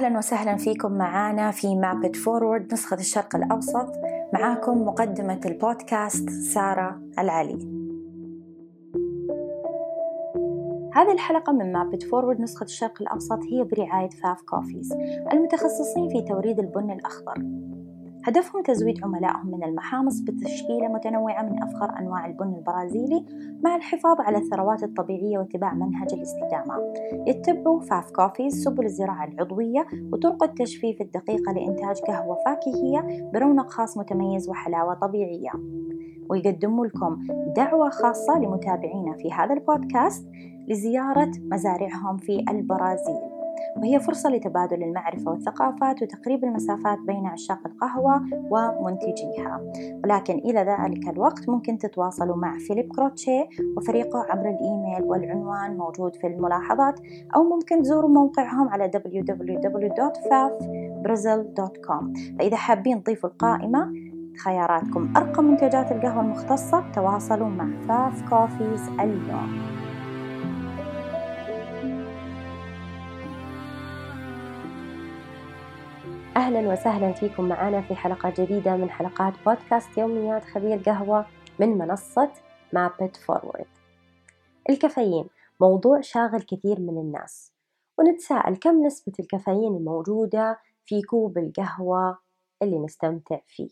أهلا وسهلا فيكم معانا في Map It Forward نسخة الشرق الأوسط. معاكم مقدمة البودكاست سارة العلي. هذه الحلقة من Map It Forward نسخة الشرق الأوسط هي برعاية FAF Coffees المتخصصين في توريد البن الأخضر. هدفهم تزويد عملائهم من المحامص بتشكيلة متنوعة من أفخر أنواع البن البرازيلي مع الحفاظ على الثروات الطبيعية واتباع منهج الاستدامة. يتبعوا FAF Coffees سبل الزراعة العضوية وطرق التجفيف الدقيقة لإنتاج قهوة فاكهية برونق خاص متميز وحلاوة طبيعية. ويقدموا لكم دعوة خاصة لمتابعينا في هذا البودكاست لزيارة مزارعهم في البرازيل. وهي فرصة لتبادل المعرفة والثقافات وتقريب المسافات بين عشاق القهوة ومنتجيها. ولكن إلى ذلك الوقت ممكن تتواصلوا مع فيليب كروتشي وفريقه عبر الإيميل والعنوان موجود في الملاحظات أو ممكن تزوروا موقعهم على www.fafbrazil.com فإذا حابين تضيفوا القائمة خياراتكم أرقى منتجات القهوة المختصة تواصلوا مع فاف كوفيز اليوم. أهلا وسهلا فيكم معنا في حلقة جديدة من حلقات بودكاست يوميات خبير قهوة من منصة Map It Forward الكافيين موضوع شاغل كثير من الناس. ونتساءل كم نسبة الكافيين الموجودة في كوب القهوة اللي نستمتع فيه.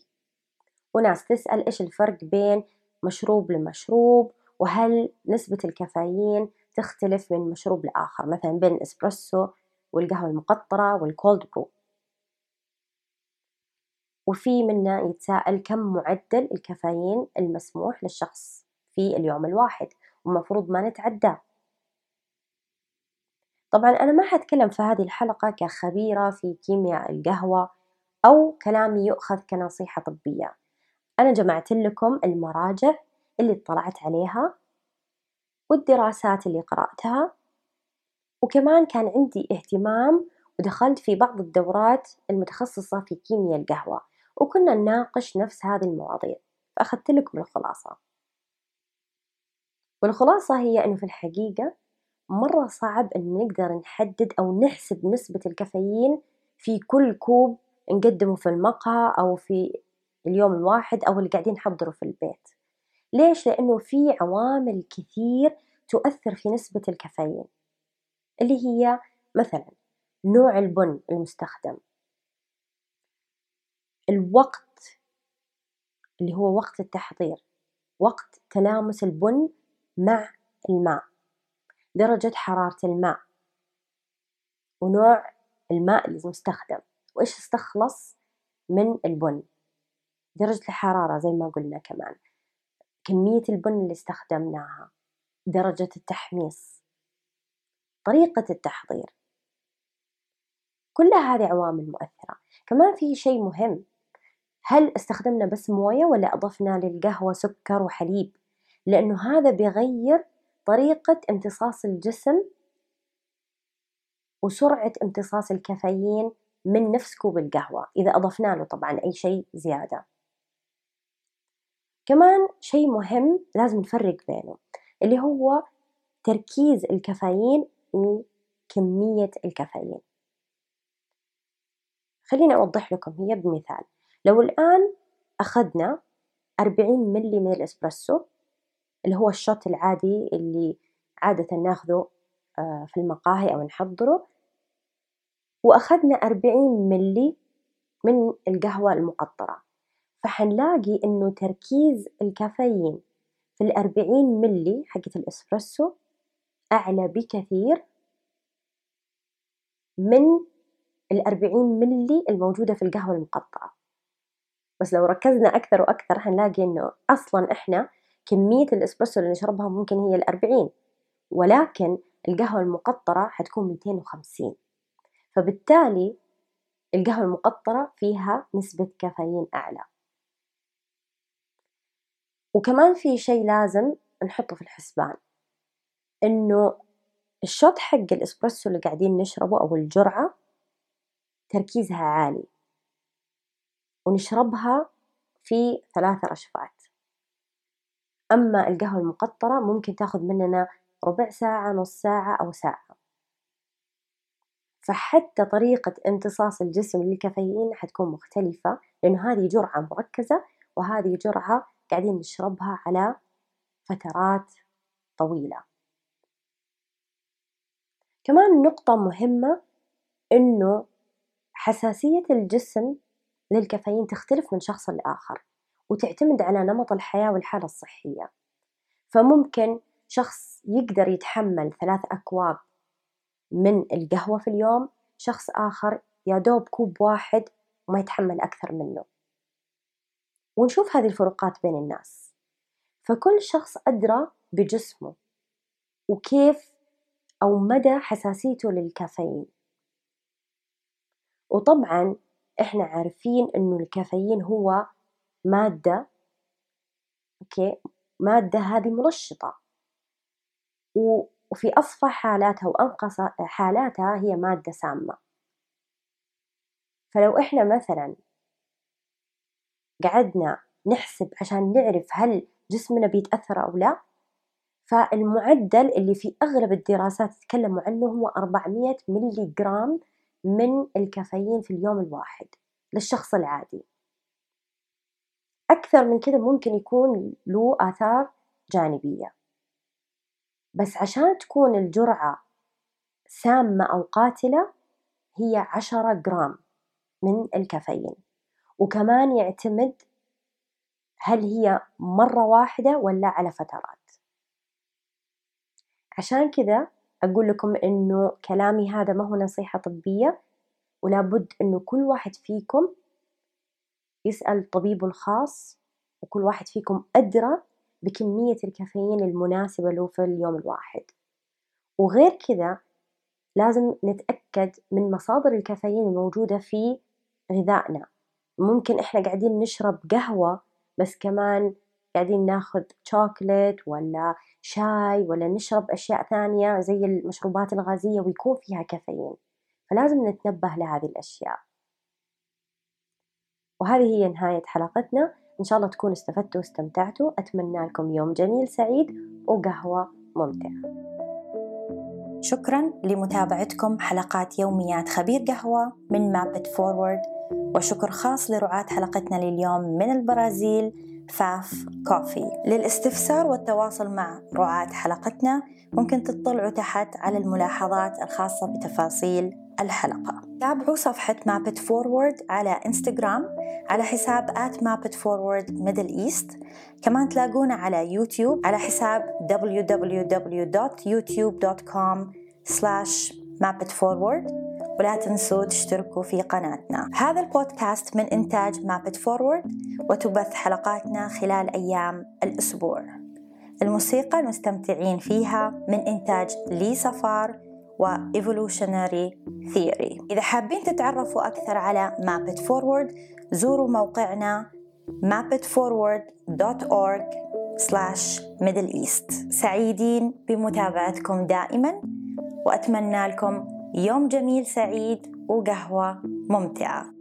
وناس تسأل إيش الفرق بين مشروب لمشروب وهل نسبة الكافيين تختلف من مشروب لآخر؟ مثلا بين الإسبرسو والقهوة المقطرة وال cold brew وفي منا يتساءل كم معدل الكافيين المسموح للشخص في اليوم الواحد ومفروض ما نتعداه. طبعا أنا ما حتكلم في هذه الحلقة كخبيرة في كيمياء القهوة أو كلامي يؤخذ كنصيحة طبية. أنا جمعت لكم المراجع اللي اطلعت عليها والدراسات اللي قرأتها وكمان كان عندي اهتمام ودخلت في بعض الدورات المتخصصة في كيمياء القهوة. وكنا نناقش نفس هذه المواضيع فأخذت لكم الخلاصة. والخلاصة هي أنه في الحقيقة مرة صعب أن نقدر نحدد أو نحسب نسبة الكافيين في كل كوب نقدمه في المقهى أو في اليوم الواحد أو اللي قاعدين نحضره في البيت. ليش؟ لأنه في عوامل كثير تؤثر في نسبة الكافيين اللي هي مثلا نوع البن المستخدم. الوقت اللي هو وقت التحضير وقت تلامس البن مع الماء درجة حرارة الماء ونوع الماء المستخدم وإيش استخلص من البن؟ درجة الحرارة زي ما قلنا كمان كمية البن اللي استخدمناها درجة التحميص طريقة التحضير. كل هذه عوامل مؤثرة. كمان في شيء مهم. هل استخدمنا بس موية ولا أضفنا للقهوة سكر وحليب؟ لأنه هذا بيغير طريقة امتصاص الجسم وسرعة امتصاص الكافيين من نفس كوب القهوة إذا أضفنا له طبعا أي شيء زيادة. كمان شيء مهم لازم نفرق بينه اللي هو تركيز الكافيين وكمية الكافيين. خليني أوضح لكم هي بمثال. لو الآن أخذنا أربعين ملي من الإسبرسو اللي هو الشوت العادي اللي عادة ناخذه آه، في المقاهي أو نحضره وأخذنا أربعين ملي من القهوة المقطرة. فحنلاقي إنه تركيز الكافيين في الأربعين ملي حقة الإسبرسو أعلى بكثير من الأربعين ملي الموجودة في القهوة المقطعة بس لو ركزنا أكثر وأكثر حنلاقي إنه أصلا إحنا كمية الإسبرسو اللي نشربها ممكن هي الأربعين ولكن القهوة المقطرة حتكون ميتين وخمسين. فبالتالي القهوة المقطرة فيها نسبة كافيين أعلى. وكمان في شيء لازم نحطه في الحسبان إنه الشوت حق الإسبرسو اللي قاعدين نشربه أو الجرعة تركيزها عالي. ونشربها في ثلاث رشفات. أما القهوة المقطرة ممكن تاخذ مننا ربع ساعة نص ساعة أو ساعة. فحتى طريقة امتصاص الجسم للكافيين حتكون مختلفة لأنه هذه جرعة مركزة وهذه جرعة قاعدين نشربها على فترات طويلة. كمان نقطة مهمة إنه حساسية الجسم للكافيين تختلف من شخص لآخر وتعتمد على نمط الحياة والحالة الصحية. فممكن شخص يقدر يتحمل ثلاث أكواب من القهوة في اليوم شخص آخر يا دوب كوب واحد وما يتحمل أكثر منه. ونشوف هذه الفروقات بين الناس. فكل شخص أدرى بجسمه وكيف أو مدى حساسيته للكافيين. وطبعا إحنا عارفين إنه الكافيين هو مادة okay؟ مادة هذه منشطة. وفي أصفى حالاتها وأنقى حالاتها هي مادة سامة. فلو إحنا مثلا قعدنا نحسب عشان نعرف هل جسمنا بيتأثر أو لا فالمعدل اللي في أغلب الدراسات تتكلموا عنه هو 400 ملي جرام من الكافيين في اليوم الواحد للشخص العادي. أكثر من كذا ممكن يكون له آثار جانبية. بس عشان تكون الجرعة سامة أو قاتلة هي عشرة جرام من الكافيين. وكمان يعتمد هل هي مرة واحدة ولا على فترات. عشان كذا أقول لكم إنه كلامي هذا ما هو نصيحة طبية ولابد إنه كل واحد فيكم يسأل طبيبه الخاص وكل واحد فيكم أدرى بكمية الكافيين المناسبة له في اليوم الواحد. وغير كذا لازم نتأكد من مصادر الكافيين الموجودة في غذائنا. ممكن إحنا قاعدين نشرب قهوة بس كمان قاعدين ناخذ شوكولات ولا شاي ولا نشرب أشياء ثانية زي المشروبات الغازية ويكون فيها كافيين. فلازم نتنبه لهذه الأشياء. وهذه هي نهاية حلقتنا. إن شاء الله تكونوا استفدتوا واستمتعتوا. أتمنى لكم يوم جميل سعيد وقهوة ممتعة. شكرا لمتابعتكم حلقات يوميات خبير قهوة من Map It Forward وشكر خاص لرعاة حلقتنا لليوم من البرازيل. FAF Coffee. للاستفسار والتواصل مع رعاة حلقتنا ممكن تطلعوا تحت على الملاحظات الخاصة بتفاصيل الحلقة. تابعوا صفحة Map It Forward على انستغرام على حساب at Map It Forward Middle East. كمان تلاقونا على يوتيوب على حساب www.youtube.com slash mapitforward ولا تنسوا تشتركوا في قناتنا. هذا البودكاست من إنتاج Map It Forward وتبث حلقاتنا خلال أيام الأسبوع. الموسيقى المستمتعين فيها من إنتاج لي صفار و Evolutionary Theory. إذا حابين تتعرفوا أكثر على مابت فورورد زوروا موقعنا mapitforward.org slash middle east. سعيدين بمتابعتكم دائما وأتمنى لكم يوم جميل سعيد وقهوة ممتعة.